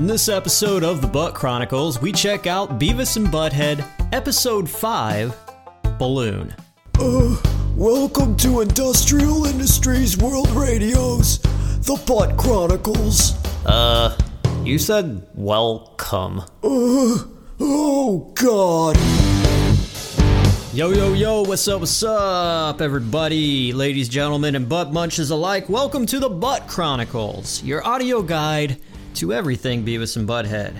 In this episode of the Butt Chronicles, we check out Beavis and Butthead, Episode 5 Balloon. Uh, welcome to Industrial Industries World Radio's The Butt Chronicles. Uh, you said welcome. Uh, oh god. Yo, yo, yo, what's up, what's up, everybody, ladies, gentlemen, and butt munches alike? Welcome to the Butt Chronicles, your audio guide to everything Beavis and Butthead.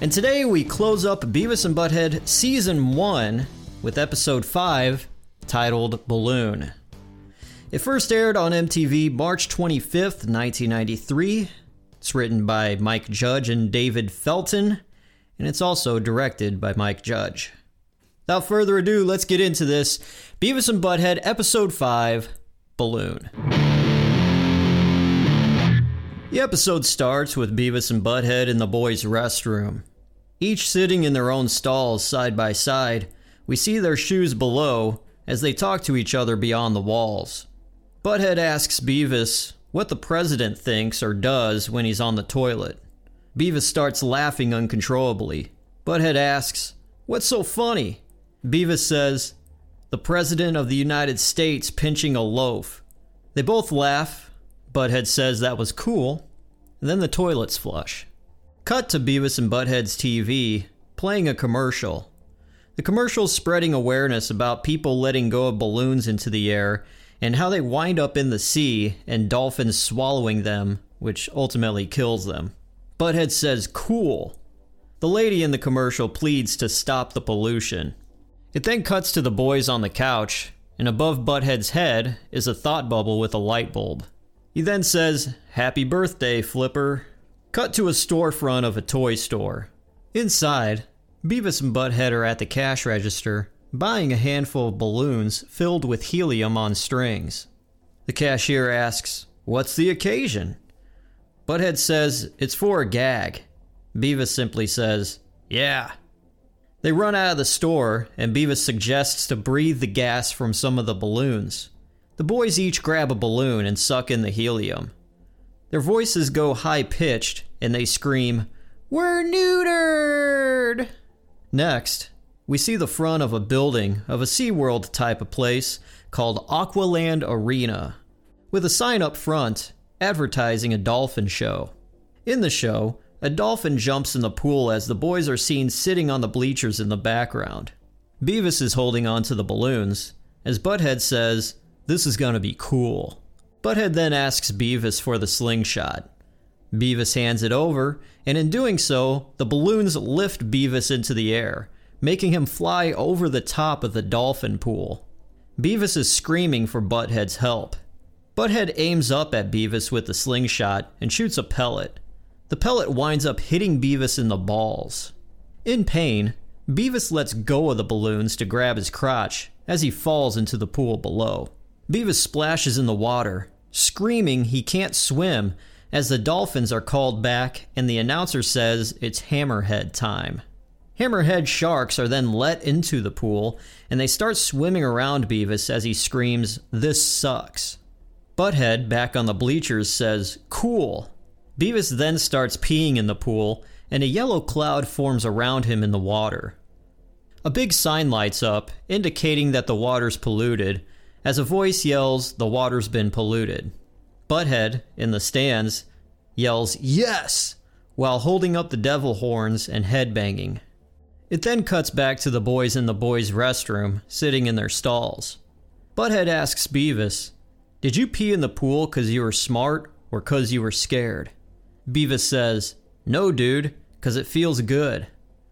And today we close up Beavis and Butthead Season 1 with Episode 5 titled Balloon. It first aired on MTV March 25th, 1993. It's written by Mike Judge and David Felton, and it's also directed by Mike Judge. Without further ado, let's get into this Beavis and Butthead Episode 5 Balloon. The episode starts with Beavis and Butthead in the boys' restroom. Each sitting in their own stalls side by side, we see their shoes below as they talk to each other beyond the walls. Butthead asks Beavis what the president thinks or does when he's on the toilet. Beavis starts laughing uncontrollably. Butthead asks, What's so funny? Beavis says, The President of the United States pinching a loaf. They both laugh. Butthead says that was cool. Then the toilets flush. Cut to Beavis and Butthead's TV, playing a commercial. The commercial's spreading awareness about people letting go of balloons into the air and how they wind up in the sea and dolphins swallowing them, which ultimately kills them. Butthead says, cool. The lady in the commercial pleads to stop the pollution. It then cuts to the boys on the couch, and above Butthead's head is a thought bubble with a light bulb. He then says, Happy birthday, Flipper. Cut to a storefront of a toy store. Inside, Beavis and Butthead are at the cash register, buying a handful of balloons filled with helium on strings. The cashier asks, What's the occasion? Butthead says, It's for a gag. Beavis simply says, Yeah. They run out of the store, and Beavis suggests to breathe the gas from some of the balloons. The boys each grab a balloon and suck in the helium. Their voices go high pitched, and they scream, We're neutered! Next, we see the front of a building of a SeaWorld type of place called Aqualand Arena, with a sign up front advertising a dolphin show. In the show, a dolphin jumps in the pool as the boys are seen sitting on the bleachers in the background. Beavis is holding on to the balloons, as Butthead says, This is gonna be cool. Butthead then asks Beavis for the slingshot. Beavis hands it over, and in doing so, the balloons lift Beavis into the air, making him fly over the top of the dolphin pool. Beavis is screaming for Butthead's help. Butthead aims up at Beavis with the slingshot and shoots a pellet. The pellet winds up hitting Beavis in the balls. In pain, Beavis lets go of the balloons to grab his crotch as he falls into the pool below. Beavis splashes in the water, screaming he can't swim as the dolphins are called back and the announcer says it's hammerhead time. Hammerhead sharks are then let into the pool and they start swimming around Beavis as he screams, This sucks. Butthead, back on the bleachers, says, Cool, Beavis then starts peeing in the pool, and a yellow cloud forms around him in the water. A big sign lights up, indicating that the water's polluted, as a voice yells, The water's been polluted. Butthead, in the stands, yells, Yes! while holding up the devil horns and headbanging. It then cuts back to the boys in the boys' restroom, sitting in their stalls. Butthead asks Beavis, Did you pee in the pool because you were smart or because you were scared? Beavis says, No, dude, because it feels good.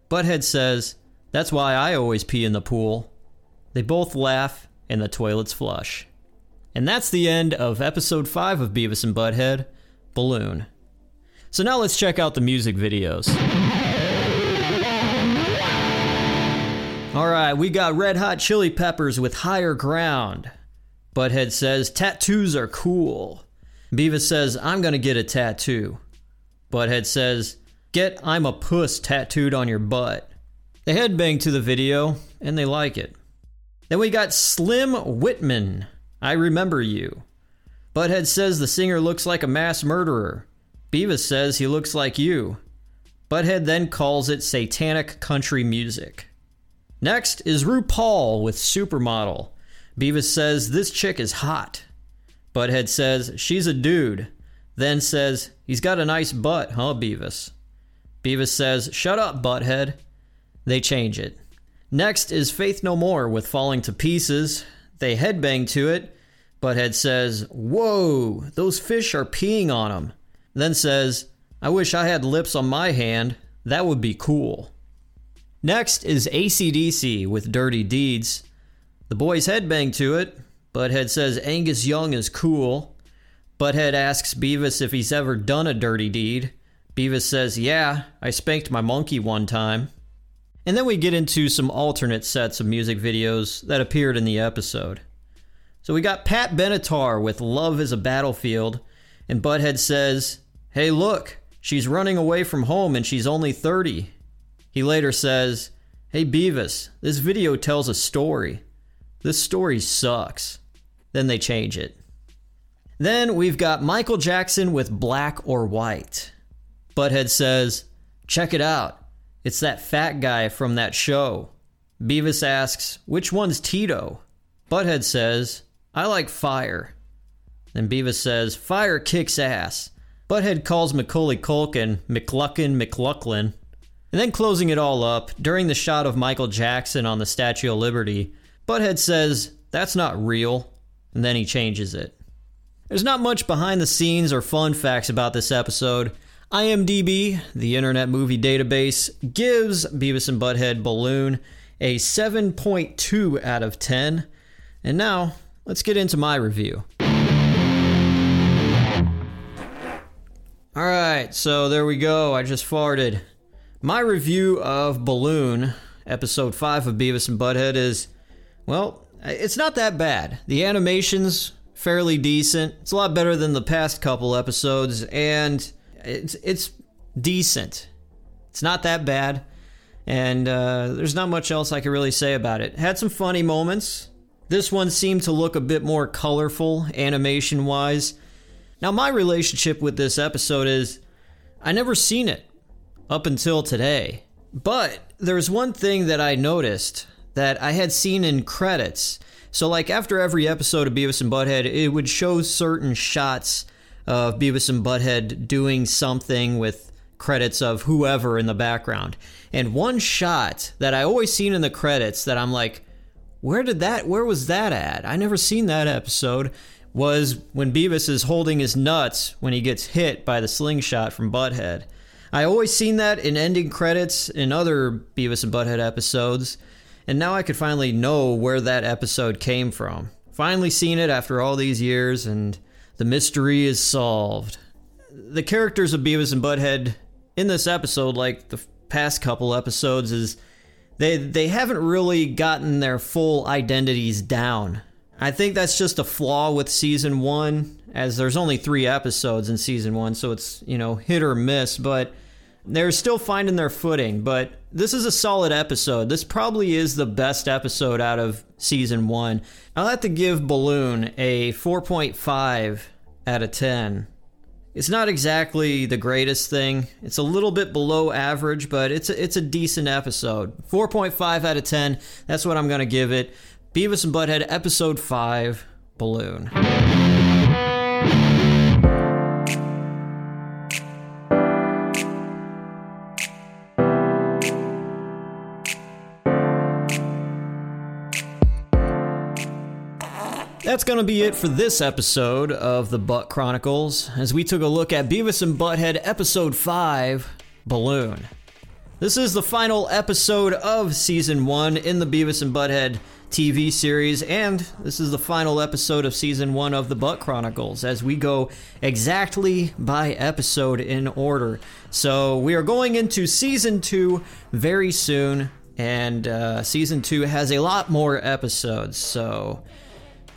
Butthead says, That's why I always pee in the pool. They both laugh, and the toilets flush. And that's the end of episode 5 of Beavis and Butthead Balloon. So now let's check out the music videos. Alright, we got Red Hot Chili Peppers with Higher Ground. Butthead says, Tattoos are cool. Beavis says, I'm gonna get a tattoo. Butthead says, Get I'm a puss tattooed on your butt. They headbang to the video, and they like it. Then we got Slim Whitman. I remember you. Butthead says the singer looks like a mass murderer. Beavis says he looks like you. Butthead then calls it satanic country music. Next is RuPaul with Supermodel. Beavis says this chick is hot. Butthead says she's a dude. Then says he's got a nice butt, huh, Beavis? Beavis says, Shut up, Butthead. They change it. Next is Faith No More with Falling to Pieces. They headbang to it. Butthead says, Whoa, those fish are peeing on them. Then says, I wish I had lips on my hand. That would be cool. Next is ACDC with Dirty Deeds. The boys headbang to it. Butthead says Angus Young is cool. Butthead asks Beavis if he's ever done a dirty deed. Beavis says, Yeah, I spanked my monkey one time. And then we get into some alternate sets of music videos that appeared in the episode. So we got Pat Benatar with Love is a Battlefield, and Butthead says, Hey, look, she's running away from home and she's only 30. He later says, Hey, Beavis, this video tells a story. This story sucks. Then they change it. Then we've got Michael Jackson with Black or White. Butthead says, Check it out. It's that fat guy from that show. Beavis asks, Which one's Tito? Butthead says, I like fire. Then Beavis says, Fire kicks ass. Butthead calls Macaulay Culkin McLuckin McLucklin. And then closing it all up, during the shot of Michael Jackson on the Statue of Liberty, Butthead says, That's not real. And then he changes it. There's not much behind the scenes or fun facts about this episode. IMDb, the Internet Movie Database, gives Beavis and Butthead Balloon a 7.2 out of 10. And now, let's get into my review. Alright, so there we go. I just farted. My review of Balloon, episode 5 of Beavis and Butthead, is, well, it's not that bad. The animation's fairly decent. It's a lot better than the past couple episodes, and it's it's decent. It's not that bad, and uh, there's not much else I can really say about it. Had some funny moments. This one seemed to look a bit more colorful animation wise. Now, my relationship with this episode is I never seen it up until today. But there's one thing that I noticed that I had seen in credits. So, like, after every episode of Beavis and Butthead, it would show certain shots of Beavis and Butthead doing something with credits of whoever in the background. And one shot that I always seen in the credits that I'm like, where did that, where was that at? I never seen that episode. Was when Beavis is holding his nuts when he gets hit by the slingshot from Butthead. I always seen that in ending credits in other Beavis and Butthead episodes, and now I could finally know where that episode came from. Finally seen it after all these years, and the mystery is solved. The characters of Beavis and Butthead in this episode, like the past couple episodes, is they they haven't really gotten their full identities down. I think that's just a flaw with season one, as there's only three episodes in season one, so it's you know hit or miss, but they're still finding their footing. But this is a solid episode. This probably is the best episode out of season one. I'll have to give Balloon a 4.5 out of 10. It's not exactly the greatest thing. It's a little bit below average, but it's a, it's a decent episode. 4.5 out of 10. That's what I'm going to give it. Beavis and Butthead, episode 5, Balloon. That's going to be it for this episode of the Butt Chronicles, as we took a look at Beavis and Butthead Episode 5 Balloon. This is the final episode of Season 1 in the Beavis and Butthead TV series, and this is the final episode of Season 1 of the Butt Chronicles, as we go exactly by episode in order. So we are going into Season 2 very soon, and uh, Season 2 has a lot more episodes, so.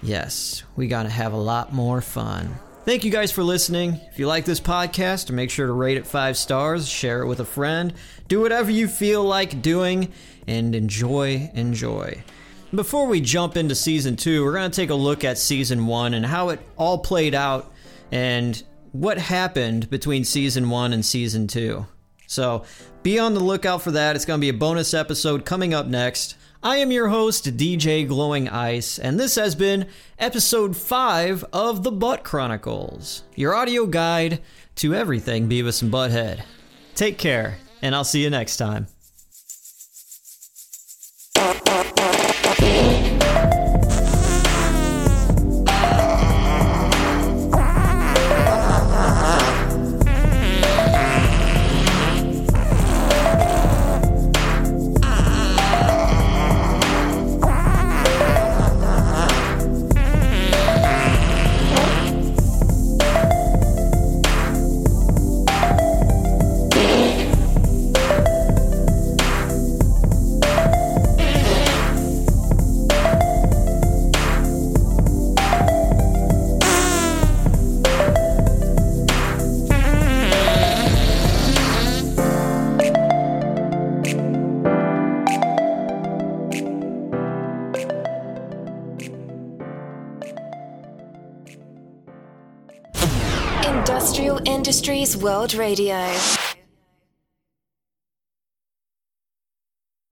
Yes, we got to have a lot more fun. Thank you guys for listening. If you like this podcast, make sure to rate it five stars, share it with a friend, do whatever you feel like doing, and enjoy, enjoy. Before we jump into season two, we're going to take a look at season one and how it all played out and what happened between season one and season two. So be on the lookout for that. It's going to be a bonus episode coming up next. I am your host, DJ Glowing Ice, and this has been episode 5 of The Butt Chronicles, your audio guide to everything Beavis and Butthead. Take care, and I'll see you next time. World Radio.